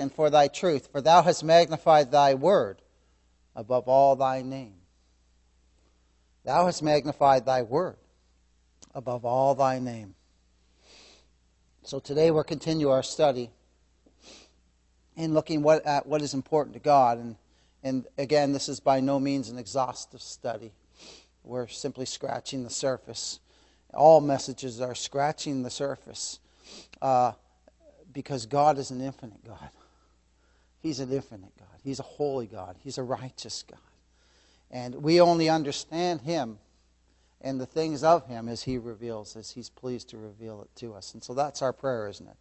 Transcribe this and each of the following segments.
and for thy truth, for thou hast magnified thy word above all thy name. Thou hast magnified thy word above all thy name. So today we'll continue our study in looking what, at what is important to God. And, and again, this is by no means an exhaustive study. We're simply scratching the surface. All messages are scratching the surface uh, because God is an infinite God. He's an infinite God. He's a holy God. He's a righteous God. And we only understand Him and the things of Him as He reveals, as He's pleased to reveal it to us. And so that's our prayer, isn't it?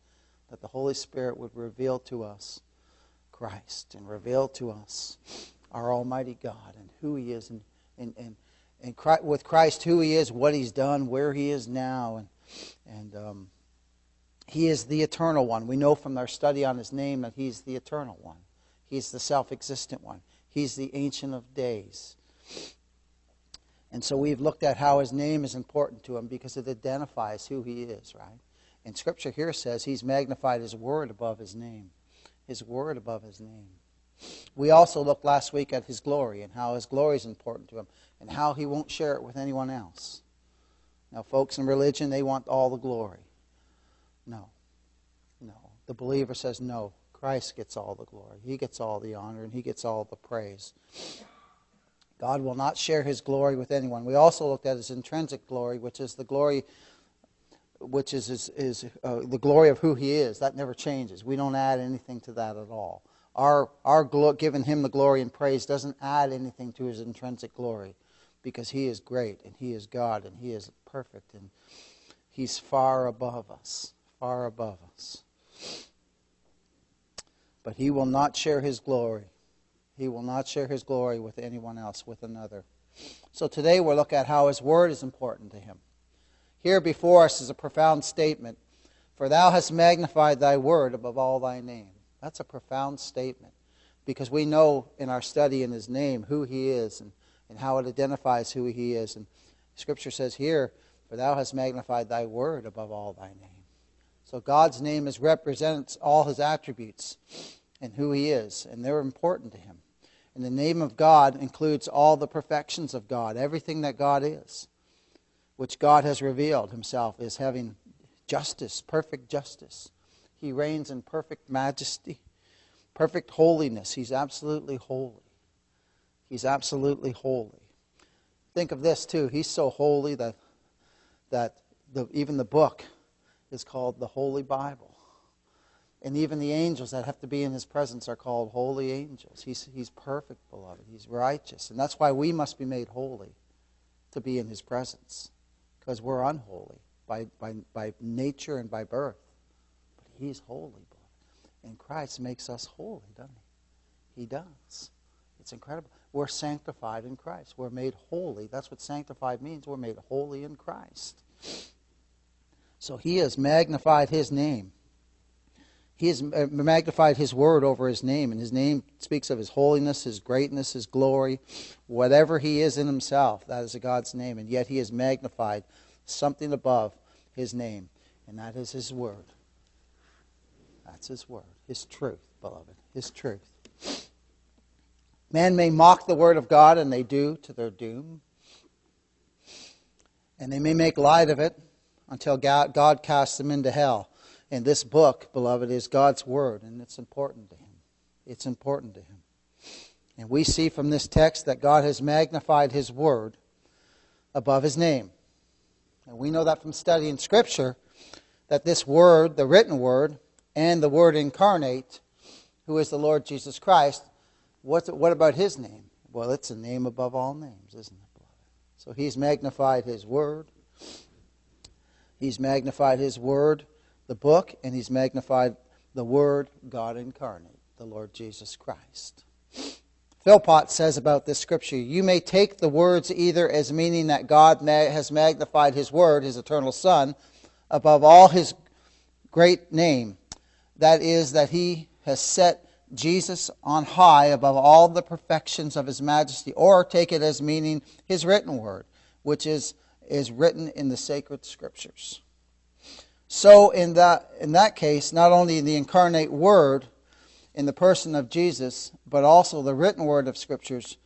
That the Holy Spirit would reveal to us Christ and reveal to us our Almighty God and who He is, and, and, and, and with Christ, who He is, what He's done, where He is now, and, and um, he is the eternal one. We know from our study on his name that he's the eternal one. He's the self existent one. He's the ancient of days. And so we've looked at how his name is important to him because it identifies who he is, right? And scripture here says he's magnified his word above his name. His word above his name. We also looked last week at his glory and how his glory is important to him and how he won't share it with anyone else. Now, folks in religion, they want all the glory. No. No. The believer says, no. Christ gets all the glory. He gets all the honor and he gets all the praise. God will not share his glory with anyone. We also looked at his intrinsic glory, which is the glory which is, is, is uh, the glory of who he is. That never changes. We don't add anything to that at all. Our, our glo- giving him the glory and praise doesn't add anything to his intrinsic glory because he is great and he is God and he is perfect and he's far above us far above us. But he will not share his glory. He will not share his glory with anyone else, with another. So today we'll look at how his word is important to him. Here before us is a profound statement For thou hast magnified thy word above all thy name. That's a profound statement because we know in our study in his name who he is and, and how it identifies who he is. And Scripture says here, For thou hast magnified thy word above all thy name. So God's name is represents all his attributes and who he is, and they're important to him. And the name of God includes all the perfections of God, everything that God is, which God has revealed himself as having justice, perfect justice. He reigns in perfect majesty, perfect holiness. He's absolutely holy. He's absolutely holy. Think of this too. He's so holy that that the, even the book is called the Holy Bible. And even the angels that have to be in his presence are called holy angels. He's, he's perfect, beloved. He's righteous. And that's why we must be made holy to be in his presence, because we're unholy by, by, by nature and by birth. But he's holy, beloved. And Christ makes us holy, doesn't he? He does. It's incredible. We're sanctified in Christ. We're made holy. That's what sanctified means. We're made holy in Christ. So he has magnified his name. He has uh, magnified his word over his name, and his name speaks of his holiness, his greatness, his glory. Whatever he is in himself, that is a God's name. And yet he has magnified something above his name, and that is his word. That's his word, his truth, beloved, his truth. Man may mock the word of God, and they do to their doom. And they may make light of it until God, casts them into hell. And this book, beloved, is God's Word, and it's important to Him. It's important to Him. And we see from this text that God has magnified His Word above His name. And we know that from studying Scripture that this Word, the written Word, and the Word incarnate, who is the Lord Jesus Christ, what's, what about His name? Well, it's a name above all names, isn't it, beloved? So He's magnified His Word He's magnified His Word, the book, and He's magnified the Word, God incarnate, the Lord Jesus Christ. Philpot says about this scripture You may take the words either as meaning that God has magnified His Word, His eternal Son, above all His great name. That is, that He has set Jesus on high above all the perfections of His majesty, or take it as meaning His written Word, which is is written in the sacred scriptures. So, in that, in that case, not only the incarnate Word in the person of Jesus, but also the written word of Scriptures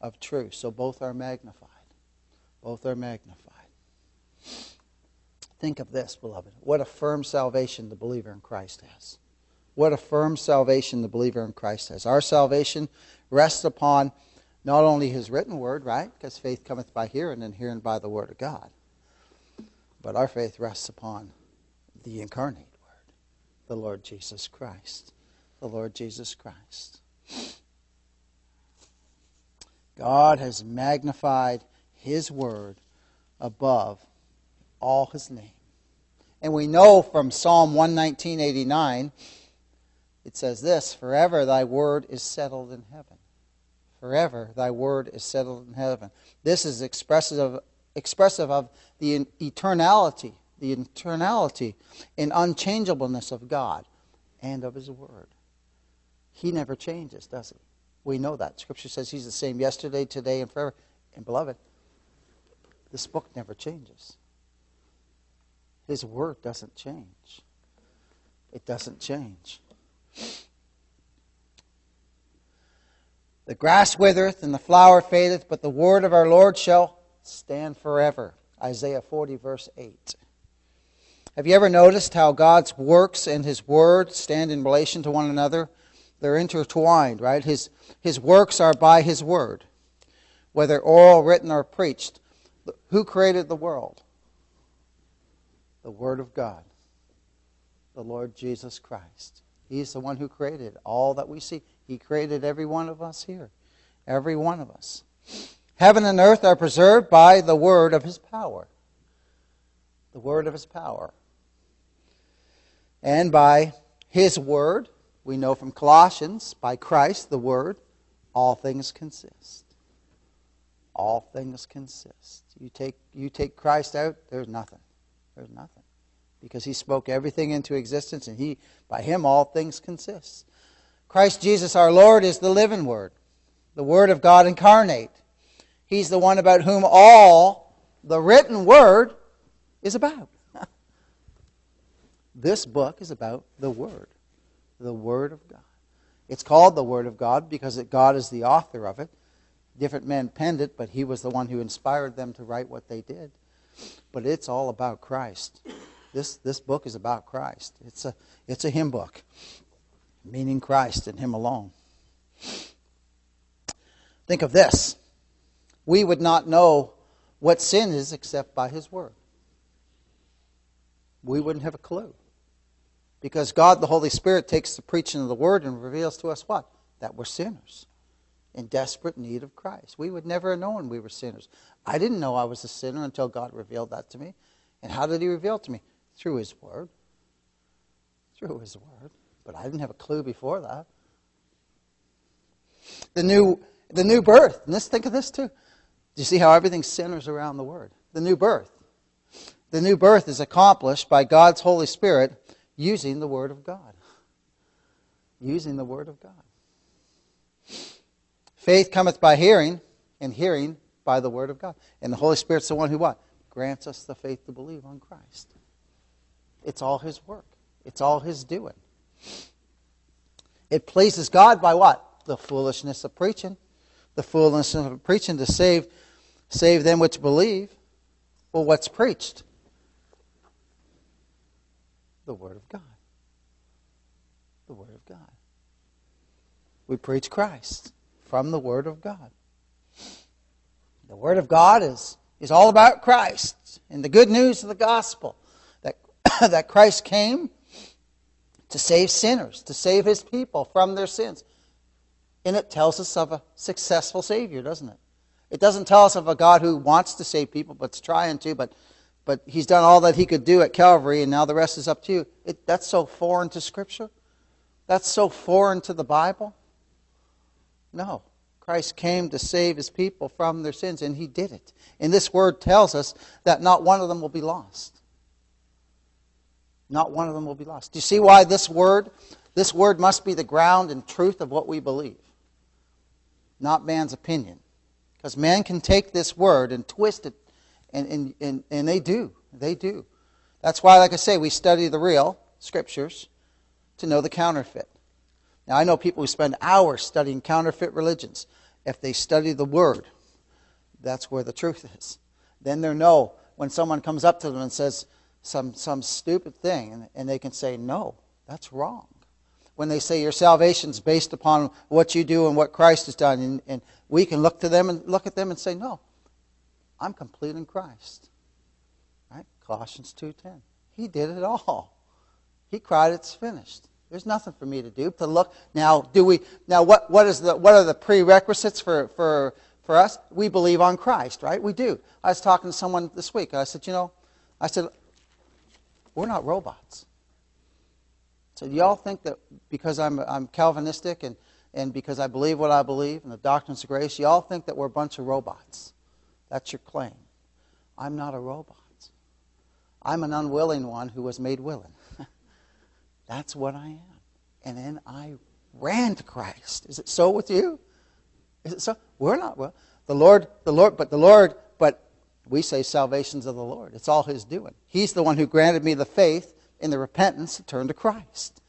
of truth. So both are magnified. Both are magnified. Think of this, beloved. What a firm salvation the believer in Christ has. What a firm salvation the believer in Christ has. Our salvation rests upon not only his written word, right? Because faith cometh by hearing, and hearing by the word of God. But our faith rests upon the incarnate word, the Lord Jesus Christ. The Lord Jesus Christ. God has magnified his word above all his name. And we know from Psalm 119.89, it says this, Forever thy word is settled in heaven. Forever thy word is settled in heaven. This is expressive of, expressive of the eternality, the eternality and unchangeableness of God and of his word. He never changes, does he? We know that. Scripture says he's the same yesterday, today, and forever. And beloved, this book never changes. His word doesn't change. It doesn't change. The grass withereth and the flower fadeth, but the word of our Lord shall stand forever. Isaiah 40, verse 8. Have you ever noticed how God's works and His word stand in relation to one another? They're intertwined, right? His, his works are by His word, whether oral, written, or preached. Who created the world? The Word of God, the Lord Jesus Christ. He's the one who created all that we see. He created every one of us here. Every one of us. Heaven and earth are preserved by the word of his power. The word of his power. And by his word, we know from Colossians, by Christ, the word, all things consist. All things consist. You take, you take Christ out, there's nothing. There's nothing. Because he spoke everything into existence, and he, by him, all things consist. Christ Jesus our Lord is the living Word, the Word of God incarnate. He's the one about whom all the written Word is about. this book is about the Word, the Word of God. It's called the Word of God because it, God is the author of it. Different men penned it, but He was the one who inspired them to write what they did. But it's all about Christ. This, this book is about Christ. It's a, it's a hymn book meaning Christ and Him alone. Think of this we would not know what sin is except by His Word. We wouldn't have a clue. Because God, the Holy Spirit, takes the preaching of the Word and reveals to us what? That we're sinners in desperate need of Christ. We would never have known we were sinners. I didn't know I was a sinner until God revealed that to me. And how did He reveal it to me? Through His Word. Through His Word. But I didn't have a clue before that. The new, the new birth. And let's think of this too. Do you see how everything centers around the Word? The new birth. The new birth is accomplished by God's Holy Spirit using the Word of God. Using the Word of God. Faith cometh by hearing, and hearing by the Word of God. And the Holy Spirit's the one who what? Grants us the faith to believe on Christ. It's all His work. It's all His doing. It pleases God by what? The foolishness of preaching. The foolishness of preaching to save, save them which believe. Well, what's preached? The Word of God. The Word of God. We preach Christ from the Word of God. The Word of God is, is all about Christ and the good news of the gospel that, that Christ came to save sinners, to save his people from their sins. And it tells us of a successful Savior, doesn't it? It doesn't tell us of a God who wants to save people, but's trying to, but, but he's done all that he could do at Calvary, and now the rest is up to you. It, that's so foreign to Scripture. That's so foreign to the Bible. No. Christ came to save his people from their sins, and he did it. And this word tells us that not one of them will be lost. Not one of them will be lost. Do you see why this word, this word must be the ground and truth of what we believe, not man's opinion. Because man can take this word and twist it, and, and, and, and they do. They do. That's why, like I say, we study the real scriptures to know the counterfeit. Now, I know people who spend hours studying counterfeit religions. If they study the Word, that's where the truth is. Then they know when someone comes up to them and says some, some stupid thing, and, and they can say, No, that's wrong. When they say your salvation's based upon what you do and what Christ has done, and, and we can look to them and look at them and say, No, I'm complete in Christ. Right? Colossians 2.10. He did it all. He cried, It's finished. There's nothing for me to do to look. Now, do we? Now, what, what is the? What are the prerequisites for for for us? We believe on Christ, right? We do. I was talking to someone this week. I said, you know, I said, we're not robots. So y'all think that because I'm I'm Calvinistic and and because I believe what I believe and the doctrines of grace, y'all think that we're a bunch of robots? That's your claim. I'm not a robot. I'm an unwilling one who was made willing. That's what I am. And then I ran to Christ. Is it so with you? Is it so? We're not. Well, the Lord, the Lord, but the Lord, we say salvation's of the Lord. It's all His doing. He's the one who granted me the faith and the repentance to turn to Christ.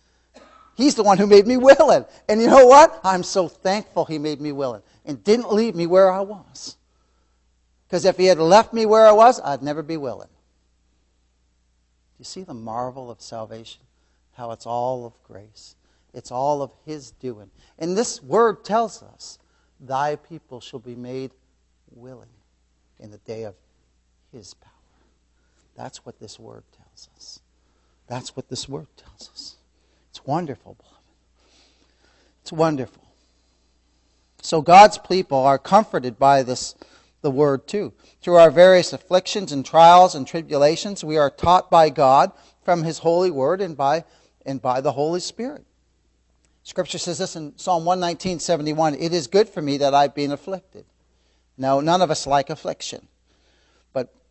He's the one who made me willing. And you know what? I'm so thankful He made me willing and didn't leave me where I was. Because if He had left me where I was, I'd never be willing. Do you see the marvel of salvation? how it's all of grace. It's all of His doing. And this word tells us, Thy people shall be made willing in the day of His power. That's what this word tells us. That's what this word tells us. It's wonderful, beloved. It's wonderful. So God's people are comforted by this the word too. Through our various afflictions and trials and tribulations, we are taught by God from his holy word and by and by the Holy Spirit. Scripture says this in Psalm 119, 71 It is good for me that I've been afflicted. Now, none of us like affliction.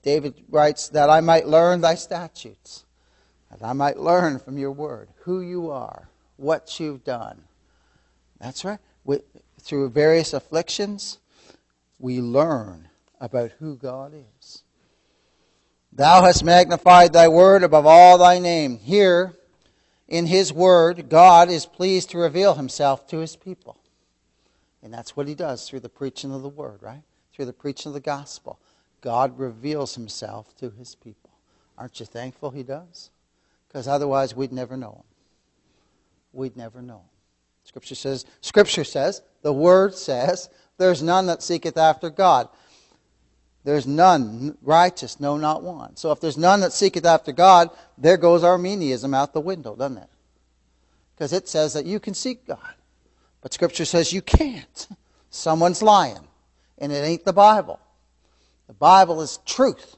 David writes, That I might learn thy statutes, that I might learn from your word who you are, what you've done. That's right. We, through various afflictions, we learn about who God is. Thou hast magnified thy word above all thy name. Here, in His Word, God is pleased to reveal Himself to His people. And that's what He does through the preaching of the Word, right? Through the preaching of the gospel. God reveals Himself to His people. Aren't you thankful He does? Because otherwise we'd never know Him. We'd never know Him. Scripture says, Scripture says, the Word says, there's none that seeketh after God. There's none righteous, no, not one. So if there's none that seeketh after God, there goes Arminianism out the window, doesn't it? Because it says that you can seek God. But Scripture says you can't. Someone's lying. And it ain't the Bible. The Bible is truth,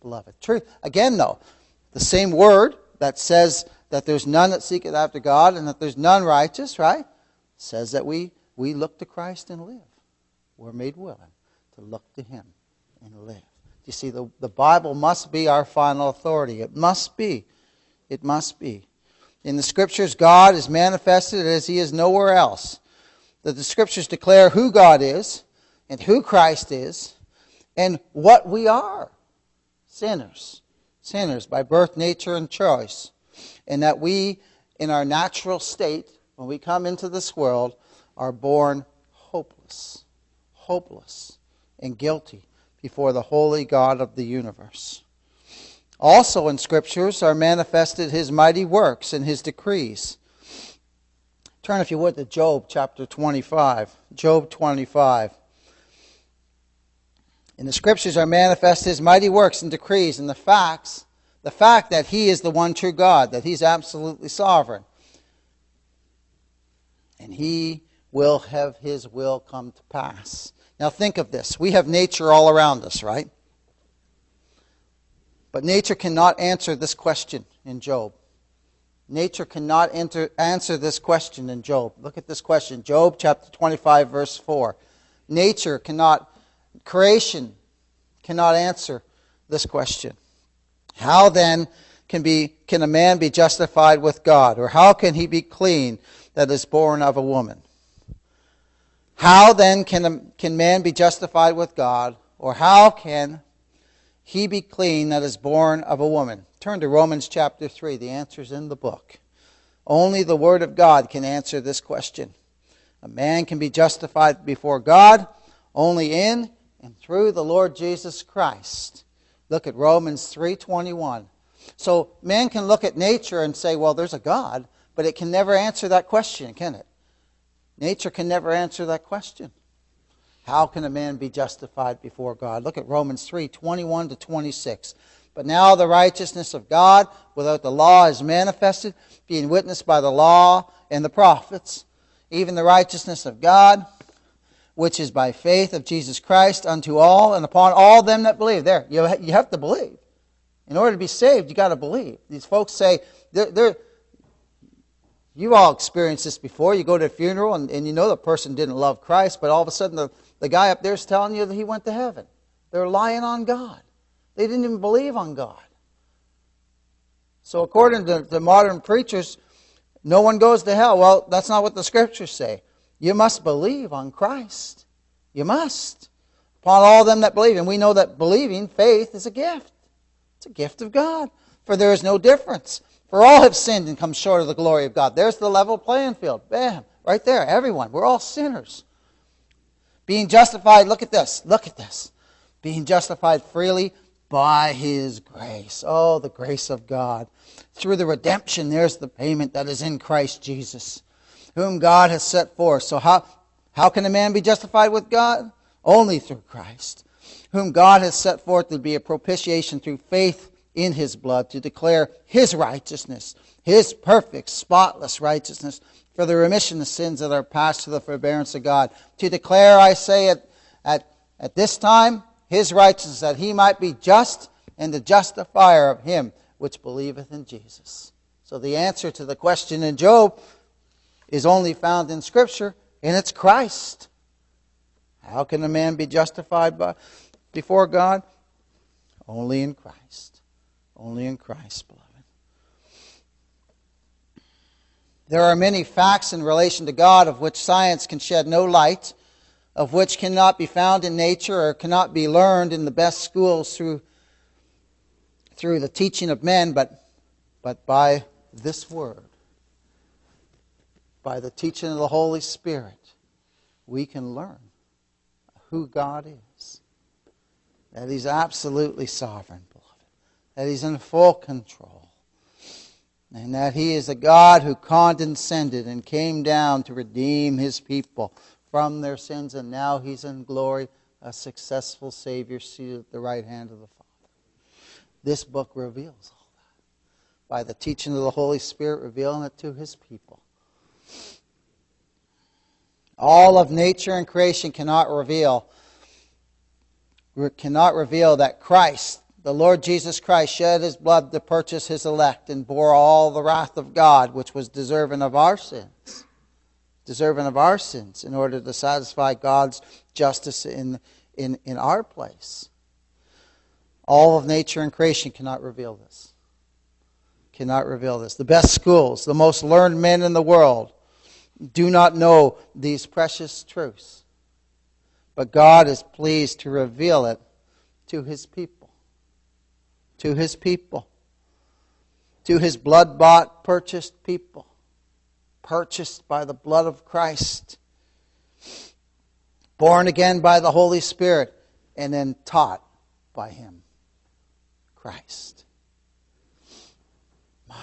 beloved. Truth. Again, though, the same word that says that there's none that seeketh after God and that there's none righteous, right? Says that we, we look to Christ and live. We're made willing to look to Him and live. You see, the, the Bible must be our final authority. It must be. It must be. In the Scriptures, God is manifested as He is nowhere else. That the Scriptures declare who God is and who Christ is and what we are sinners. Sinners by birth, nature, and choice. And that we, in our natural state, when we come into this world, are born hopeless. Hopeless and guilty before the holy God of the universe. Also in scriptures are manifested his mighty works and his decrees. Turn, if you would, to Job chapter 25. Job 25. In the scriptures are manifest his mighty works and decrees and the facts, the fact that he is the one true God, that he's absolutely sovereign. And he will have his will come to pass. Now think of this. We have nature all around us, right? But nature cannot answer this question in Job. Nature cannot enter, answer this question in Job. Look at this question Job chapter 25, verse 4. Nature cannot, creation cannot answer this question. How then can, be, can a man be justified with God? Or how can he be clean that is born of a woman? How then can, a, can man be justified with God? Or how can he be clean that is born of a woman? Turn to Romans chapter 3. The answer is in the book. Only the Word of God can answer this question. A man can be justified before God only in and through the Lord Jesus Christ. Look at Romans 3:21. So man can look at nature and say, well, there's a God, but it can never answer that question, can it? Nature can never answer that question. How can a man be justified before God? Look at Romans 3 21 to 26. But now the righteousness of God without the law is manifested, being witnessed by the law and the prophets, even the righteousness of God, which is by faith of Jesus Christ unto all and upon all them that believe. There, you, you have to believe. In order to be saved, you got to believe. These folks say, they're, they're, you've all experienced this before. You go to a funeral and, and you know the person didn't love Christ, but all of a sudden the, the guy up there is telling you that he went to heaven. They're lying on God. They didn't even believe on God. So, according to the modern preachers, no one goes to hell. Well, that's not what the scriptures say. You must believe on Christ. You must. Upon all them that believe. And we know that believing, faith, is a gift. It's a gift of God. For there is no difference. For all have sinned and come short of the glory of God. There's the level playing field. Bam. Right there. Everyone. We're all sinners. Being justified, look at this. Look at this. Being justified freely by his grace. Oh, the grace of God. Through the redemption, there's the payment that is in Christ Jesus, whom God has set forth. So, how, how can a man be justified with God? Only through Christ whom God has set forth to be a propitiation through faith in his blood, to declare his righteousness, his perfect, spotless righteousness, for the remission of sins that are past to the forbearance of God. To declare, I say, at, at, at this time, his righteousness, that he might be just and the justifier of him which believeth in Jesus. So the answer to the question in Job is only found in Scripture, and it's Christ. How can a man be justified by, before God? Only in Christ. Only in Christ, beloved. There are many facts in relation to God of which science can shed no light, of which cannot be found in nature or cannot be learned in the best schools through, through the teaching of men, but, but by this word, by the teaching of the Holy Spirit, we can learn who God is that He's absolutely sovereign, beloved, that He's in full control, and that He is a God who condescended and came down to redeem His people from their sins, and now He's in glory, a successful Savior seated at the right hand of the Father. This book reveals all that by the teaching of the Holy Spirit, revealing it to His people. All of nature and creation cannot reveal cannot reveal that Christ, the Lord Jesus Christ, shed his blood to purchase his elect and bore all the wrath of God, which was deserving of our sins. Deserving of our sins in order to satisfy God's justice in, in, in our place. All of nature and creation cannot reveal this. Cannot reveal this. The best schools, the most learned men in the world, do not know these precious truths. But God is pleased to reveal it to his people. To his people. To his blood bought, purchased people. Purchased by the blood of Christ. Born again by the Holy Spirit. And then taught by him. Christ. My.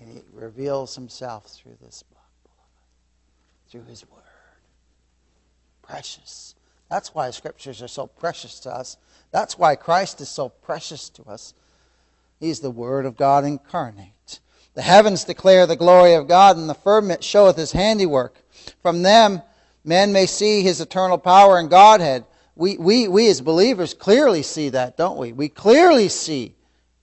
And he reveals himself through this book. Through his word precious. That's why scriptures are so precious to us. That's why Christ is so precious to us. He's the Word of God incarnate. The heavens declare the glory of God, and the firmament showeth his handiwork. From them men may see his eternal power and Godhead. We, we, we as believers clearly see that, don't we? We clearly see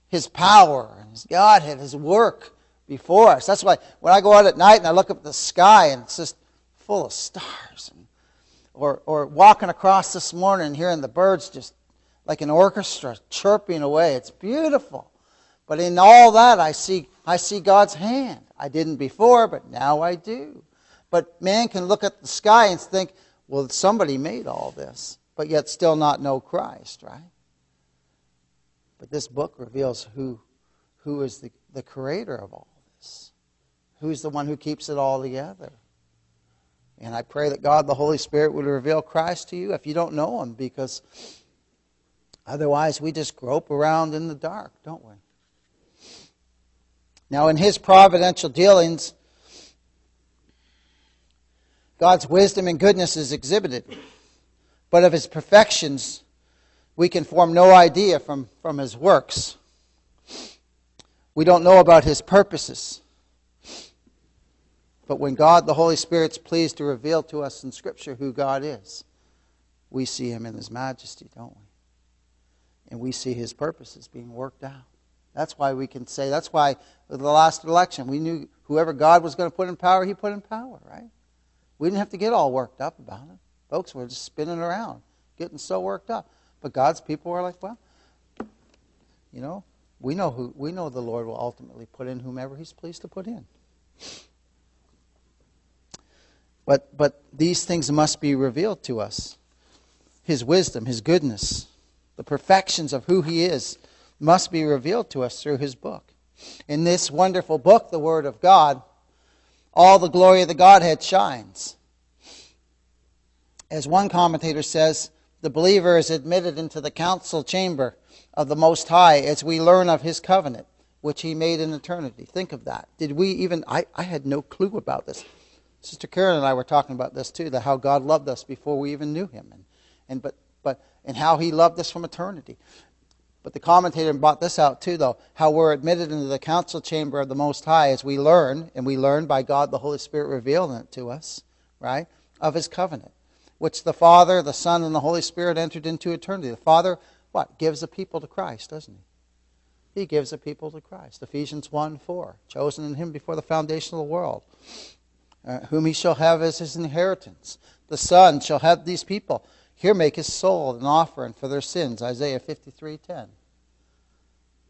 his power and his Godhead, his work before us. That's why when I go out at night and I look up at the sky and it's just full of stars and or, or walking across this morning and hearing the birds just like an orchestra chirping away. It's beautiful. But in all that, I see, I see God's hand. I didn't before, but now I do. But man can look at the sky and think, well, somebody made all this, but yet still not know Christ, right? But this book reveals who, who is the, the creator of all who's the one who keeps it all together. And I pray that God, the Holy Spirit, would reveal Christ to you if you don't know Him, because otherwise we just grope around in the dark, don't we? Now, in His providential dealings, God's wisdom and goodness is exhibited, but of His perfections, we can form no idea from, from His works. We don't know about His purposes. But when God, the Holy Spirit's pleased to reveal to us in Scripture who God is, we see Him in His majesty, don't we? And we see His purposes being worked out. That's why we can say, that's why with the last election, we knew whoever God was going to put in power, He put in power, right? We didn't have to get all worked up about it. Folks were just spinning around, getting so worked up. But God's people were like, well, you know, we know who we know the Lord will ultimately put in whomever He's pleased to put in. But, but these things must be revealed to us. His wisdom, His goodness, the perfections of who He is must be revealed to us through His book. In this wonderful book, the Word of God, all the glory of the Godhead shines. As one commentator says, the believer is admitted into the council chamber of the Most High as we learn of His covenant, which He made in eternity. Think of that. Did we even, I, I had no clue about this. Sister Karen and I were talking about this too, that how God loved us before we even knew Him, and, and but but and how He loved us from eternity. But the commentator brought this out too, though, how we're admitted into the council chamber of the Most High as we learn, and we learn by God the Holy Spirit revealing it to us, right, of His covenant, which the Father, the Son, and the Holy Spirit entered into eternity. The Father, what, gives a people to Christ, doesn't He? He gives a people to Christ. Ephesians 1 4, chosen in Him before the foundation of the world uh, whom he shall have as his inheritance. The Son shall have these people. Here make his soul an offering for their sins. Isaiah 53.10.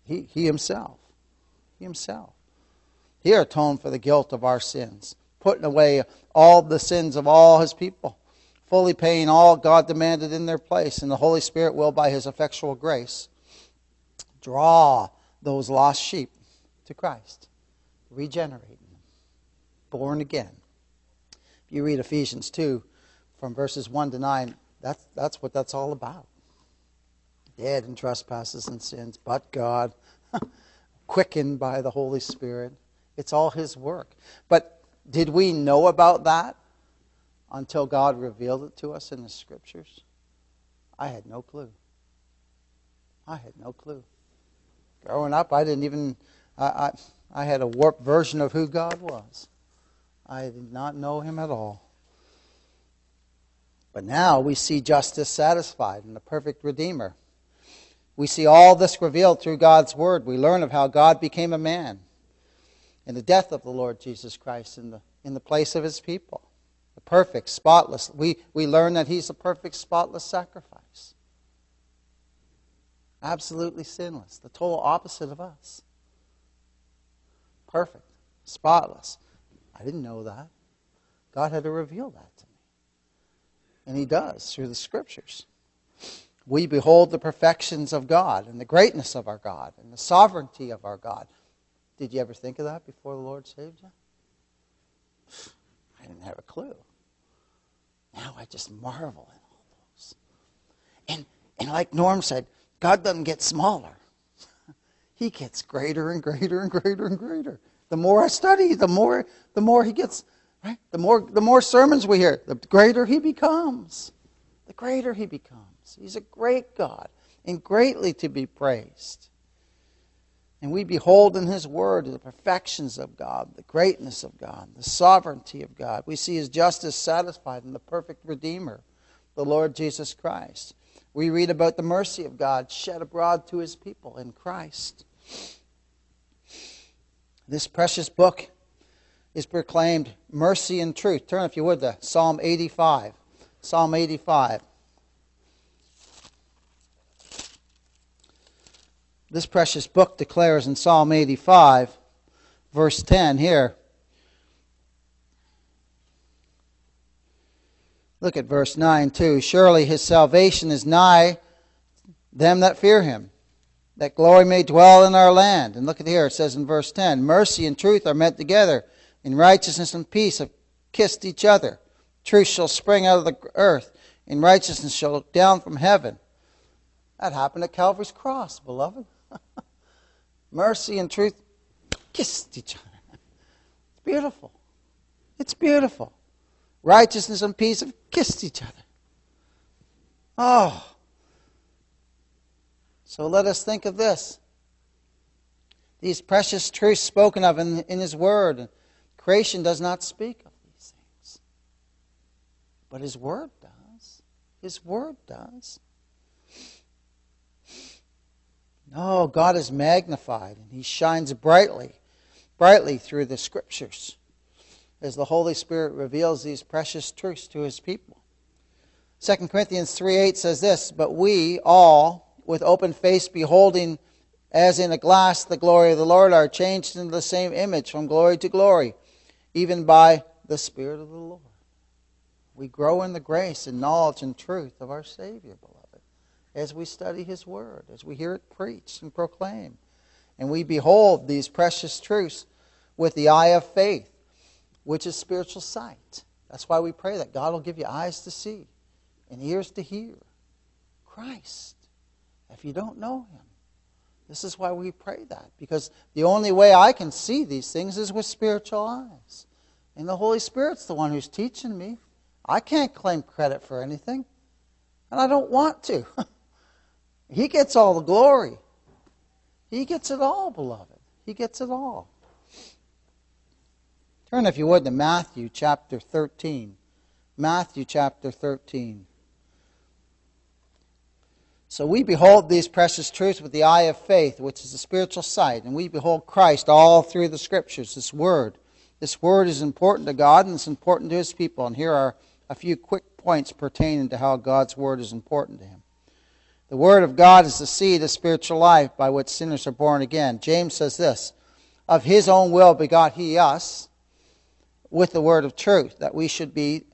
He, he himself. He himself. He atoned for the guilt of our sins, putting away all the sins of all his people, fully paying all God demanded in their place. And the Holy Spirit will, by his effectual grace, draw those lost sheep to Christ, regenerate them, born again If you read Ephesians 2 from verses 1 to 9, that's, that's what that's all about. Dead in trespasses and sins, but God, quickened by the Holy Spirit. It's all His work. But did we know about that until God revealed it to us in the Scriptures? I had no clue. I had no clue. Growing up, I didn't even, I, I, I had a warped version of who God was. I did not know him at all. But now we see justice satisfied and the perfect Redeemer. We see all this revealed through God's Word. We learn of how God became a man in the death of the Lord Jesus Christ in the, in the place of his people. Perfect, spotless. We, we learn that he's a perfect, spotless sacrifice. Absolutely sinless. The total opposite of us. Perfect, spotless. I didn't know that. God had to reveal that to me. And He does through the Scriptures. We behold the perfections of God and the greatness of our God and the sovereignty of our God. Did you ever think of that before the Lord saved you? I didn't have a clue. Now I just marvel at all those. And, and like Norm said, God doesn't get smaller. he gets greater and greater and greater and greater. The more I study, the more the more he gets, right? The more the more sermons we hear, the greater he becomes. The greater he becomes. He's a great God and greatly to be praised. And we behold in his word the perfections of God, the greatness of God, the sovereignty of God. We see his justice satisfied in the perfect Redeemer, the Lord Jesus Christ. We read about the mercy of God shed abroad to his people in Christ. This precious book is proclaimed mercy and truth. Turn, if you would, to Psalm 85. Psalm 85. This precious book declares in Psalm 85, verse 10 here. Look at verse 9 too. Surely his salvation is nigh them that fear him that glory may dwell in our land. And look at here, it says in verse 10 Mercy and truth are met together, in righteousness and peace have kissed each other. Truth shall spring out of the earth, and righteousness shall look down from heaven. That happened at Calvary's cross, beloved. Mercy and truth kissed each other. It's beautiful. It's beautiful. Righteousness and peace have kissed each other. Oh. So let us think of this. These precious truths spoken of in, in His Word. Creation does not speak of these things, but His Word does. His Word does. No, God is magnified and He shines brightly, brightly through the Scriptures as the Holy Spirit reveals these precious truths to His people. 2 Corinthians 3 8 says this, But we all, with open face, beholding as in a glass the glory of the Lord, are changed into the same image from glory to glory, even by the Spirit of the Lord. We grow in the grace and knowledge and truth of our Savior, beloved, as we study His Word, as we hear it preached and proclaimed. And we behold these precious truths with the eye of faith, which is spiritual sight. That's why we pray that God will give you eyes to see and ears to hear Christ. If you don't know Him, this is why we pray that, because the only way I can see these things is with spiritual eyes. And the Holy Spirit's the one who's teaching me. I can't claim credit for anything, and I don't want to. he gets all the glory. He gets it all, beloved. He gets it all. Turn, if you would, to Matthew chapter 13. Matthew chapter 13. So we behold these precious truths with the eye of faith, which is the spiritual sight, and we behold Christ all through the Scriptures, this Word. This Word is important to God and it's important to His people. And here are a few quick points pertaining to how God's Word is important to Him. The Word of God is the seed of spiritual life by which sinners are born again. James says this Of His own will begot He us with the Word of truth, that we should be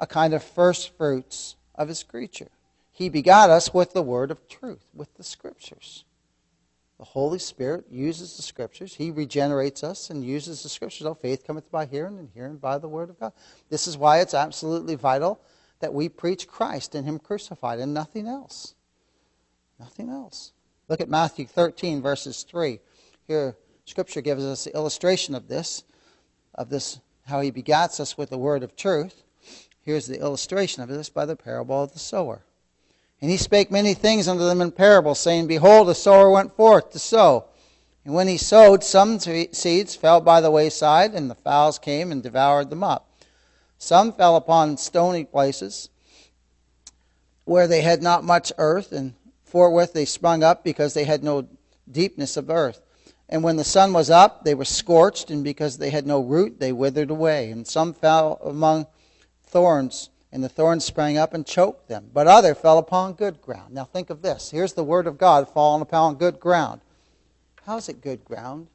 a kind of first fruits of His creature. He begot us with the word of truth, with the scriptures. The Holy Spirit uses the scriptures. He regenerates us and uses the scriptures. Oh, faith cometh by hearing, and hearing by the word of God. This is why it's absolutely vital that we preach Christ and Him crucified and nothing else. Nothing else. Look at Matthew 13, verses 3. Here, Scripture gives us the illustration of this, of this, how He begats us with the word of truth. Here's the illustration of this by the parable of the sower. And he spake many things unto them in parables, saying, Behold, a sower went forth to sow. And when he sowed, some seeds fell by the wayside, and the fowls came and devoured them up. Some fell upon stony places, where they had not much earth, and forthwith they sprung up, because they had no deepness of earth. And when the sun was up, they were scorched, and because they had no root, they withered away. And some fell among thorns and the thorns sprang up and choked them. But other fell upon good ground. Now think of this. Here's the word of God falling upon good ground. How is it good ground?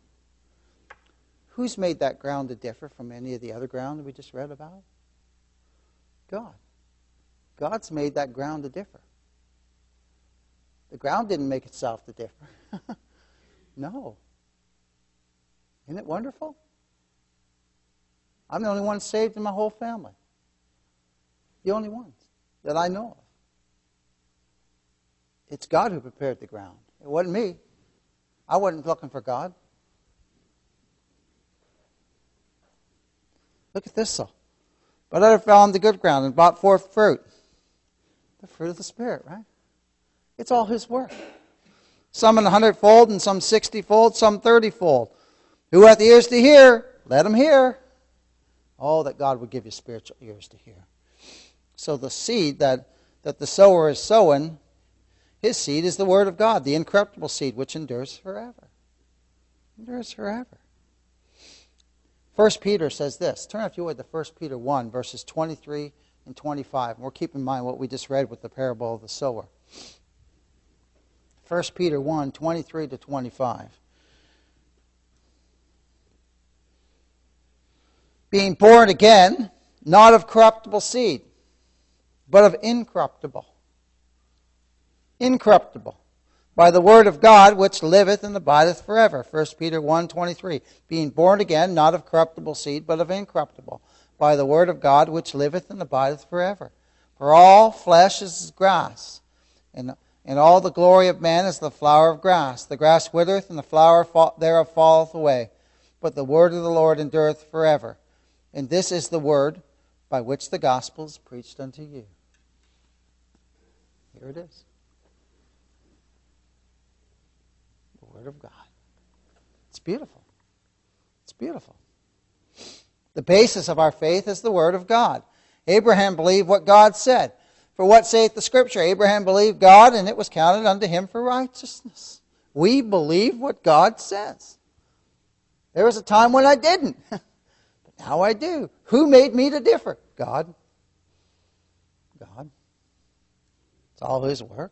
Who's made that ground to differ from any of the other ground that we just read about? God. God's made that ground to differ. The ground didn't make itself the differ. no. Isn't it wonderful? I'm the only one saved in my whole family. The only ones that I know of. It's God who prepared the ground. It wasn't me. I wasn't looking for God. Look at this though. But other fell on the good ground and brought forth fruit. The fruit of the Spirit, right? It's all His work. Some an hundredfold and some sixtyfold, some thirtyfold. Who hath ears to hear, let him hear. Oh, that God would give you spiritual ears to hear. So the seed that, that the sower is sowing, his seed is the word of God, the incorruptible seed which endures forever. Endures forever. First Peter says this. Turn if you would to 1 Peter 1, verses 23 and 25. And we're keeping in mind what we just read with the parable of the sower. 1 Peter 1, 23 to 25. Being born again, not of corruptible seed but of incorruptible. Incorruptible. by the word of God which liveth and abideth forever. 1 Peter 1:23. Being born again, not of corruptible seed, but of incorruptible, by the word of God which liveth and abideth forever. For all flesh is grass, and, and all the glory of man is the flower of grass. The grass withereth, and the flower thereof falleth away. But the word of the Lord endureth forever. And this is the word by which the gospel is preached unto you. Here it is. The word of God. It's beautiful. It's beautiful. The basis of our faith is the Word of God. Abraham believed what God said. For what saith the Scripture? Abraham believed God, and it was counted unto him for righteousness. We believe what God says. There was a time when I didn't, but now I do. Who made me to differ? God. God. It's all His work.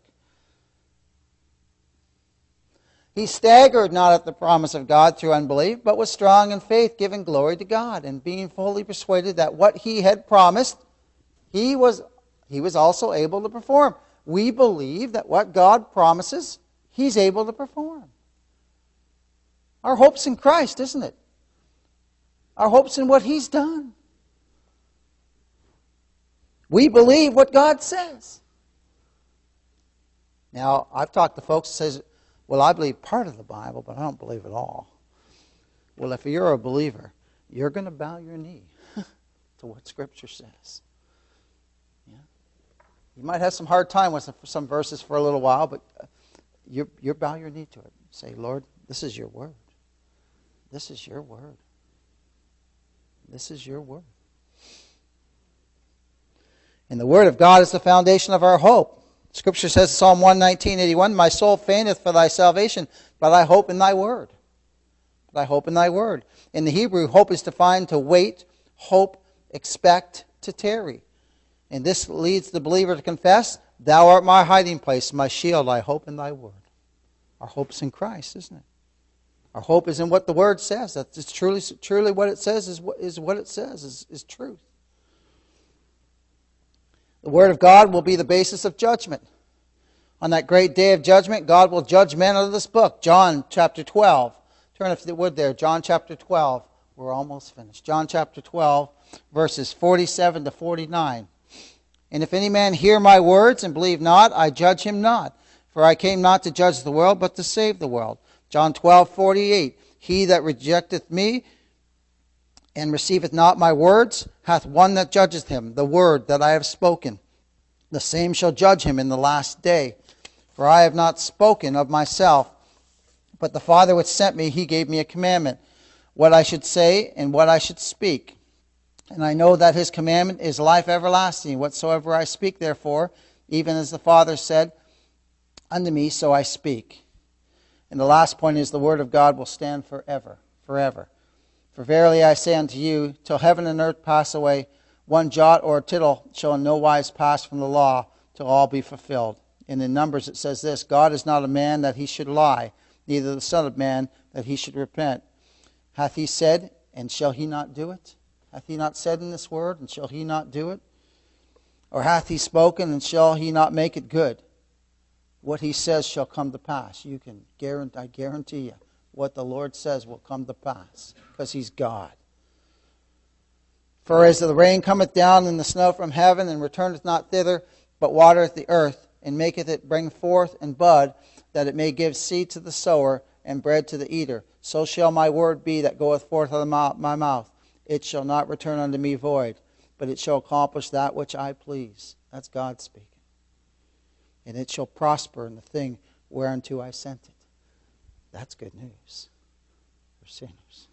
He staggered not at the promise of God through unbelief, but was strong in faith, giving glory to God, and being fully persuaded that what he had promised, he was, he was also able to perform. We believe that what God promises, he's able to perform. Our hope's in Christ, isn't it? Our hope's in what he's done. We believe what God says. Now, I've talked to folks who says, well, I believe part of the Bible, but I don't believe it all. Well, if you're a believer, you're going to bow your knee to what Scripture says. You might have some hard time with some verses for a little while, but uh, you you bow your knee to it. Say, Lord, this is your word. This is your word. This is your word. And the word of God is the foundation of our hope. Scripture says, in Psalm 119, 81, My soul fainteth for thy salvation, but I hope in thy word. But I hope in thy word. In the Hebrew, hope is defined to wait, hope, expect, to tarry. And this leads the believer to confess, Thou art my hiding place, my shield, I hope in thy word. Our hope's in Christ, isn't it? Our hope is in what the word says. That's truly, truly what it says is what, is what it says, is, is truth. The Word of God will be the basis of judgment. On that great day of judgment, God will judge men out of this book. John chapter 12. Turn, if you would, there. John chapter 12. We're almost finished. John chapter 12, verses 47 to 49. And if any man hear my words and believe not, I judge him not. For I came not to judge the world, but to save the world. John 12, 48. He that rejecteth me and receiveth not my words hath one that judgeth him, the word that I have spoken. The same shall judge him in the last day. For I have not spoken of myself, but the Father which sent me, he gave me a commandment, what I should say and what I should speak. And I know that his commandment is life everlasting. Whatsoever I speak, therefore, even as the Father said unto me, so I speak. And the last point is the word of God will stand forever, forever. For verily I say unto you, till heaven and earth pass away, one jot or tittle shall in no wise pass from the law till all be fulfilled. And in Numbers it says this God is not a man that he should lie, neither the Son of Man that he should repent. Hath he said, and shall he not do it? Hath he not said in this word, and shall he not do it? Or hath he spoken, and shall he not make it good? What he says shall come to pass. You can guarantee, I guarantee you what the Lord says will come to pass, because He's God. For as the rain cometh down and the snow from heaven, and returneth not thither, but watereth the earth, and maketh it bring forth and bud, that it may give seed to the sower and bread to the eater, so shall my word be that goeth forth out of my mouth. It shall not return unto me void, but it shall accomplish that which I please. That's God speaking. And it shall prosper in the thing whereunto I sent it. That's good news for sinners.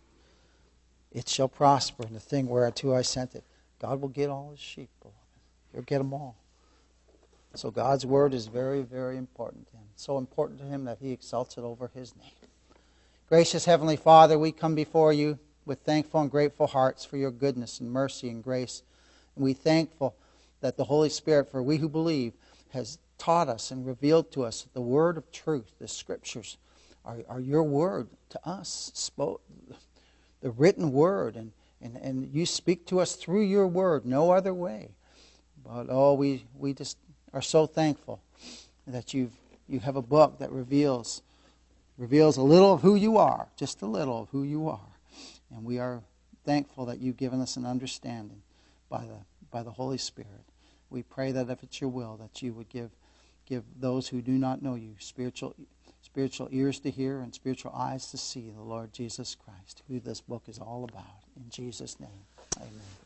It shall prosper in the thing whereunto I sent it. God will get all his sheep, beloved. He'll get them all. So God's word is very, very important to him. So important to him that he exalts it over his name. Gracious Heavenly Father, we come before you with thankful and grateful hearts for your goodness and mercy and grace. And we thankful that the Holy Spirit, for we who believe, has taught us and revealed to us the word of truth, the scriptures, are, are your word to us, spoke, the written word, and, and, and you speak to us through your word, no other way. But oh, we, we just are so thankful that you've you have a book that reveals reveals a little of who you are, just a little of who you are. And we are thankful that you've given us an understanding by the by the Holy Spirit. We pray that if it's your will that you would give give those who do not know you spiritual spiritual ears to hear and spiritual eyes to see the Lord Jesus Christ, who this book is all about. In Jesus' name, amen.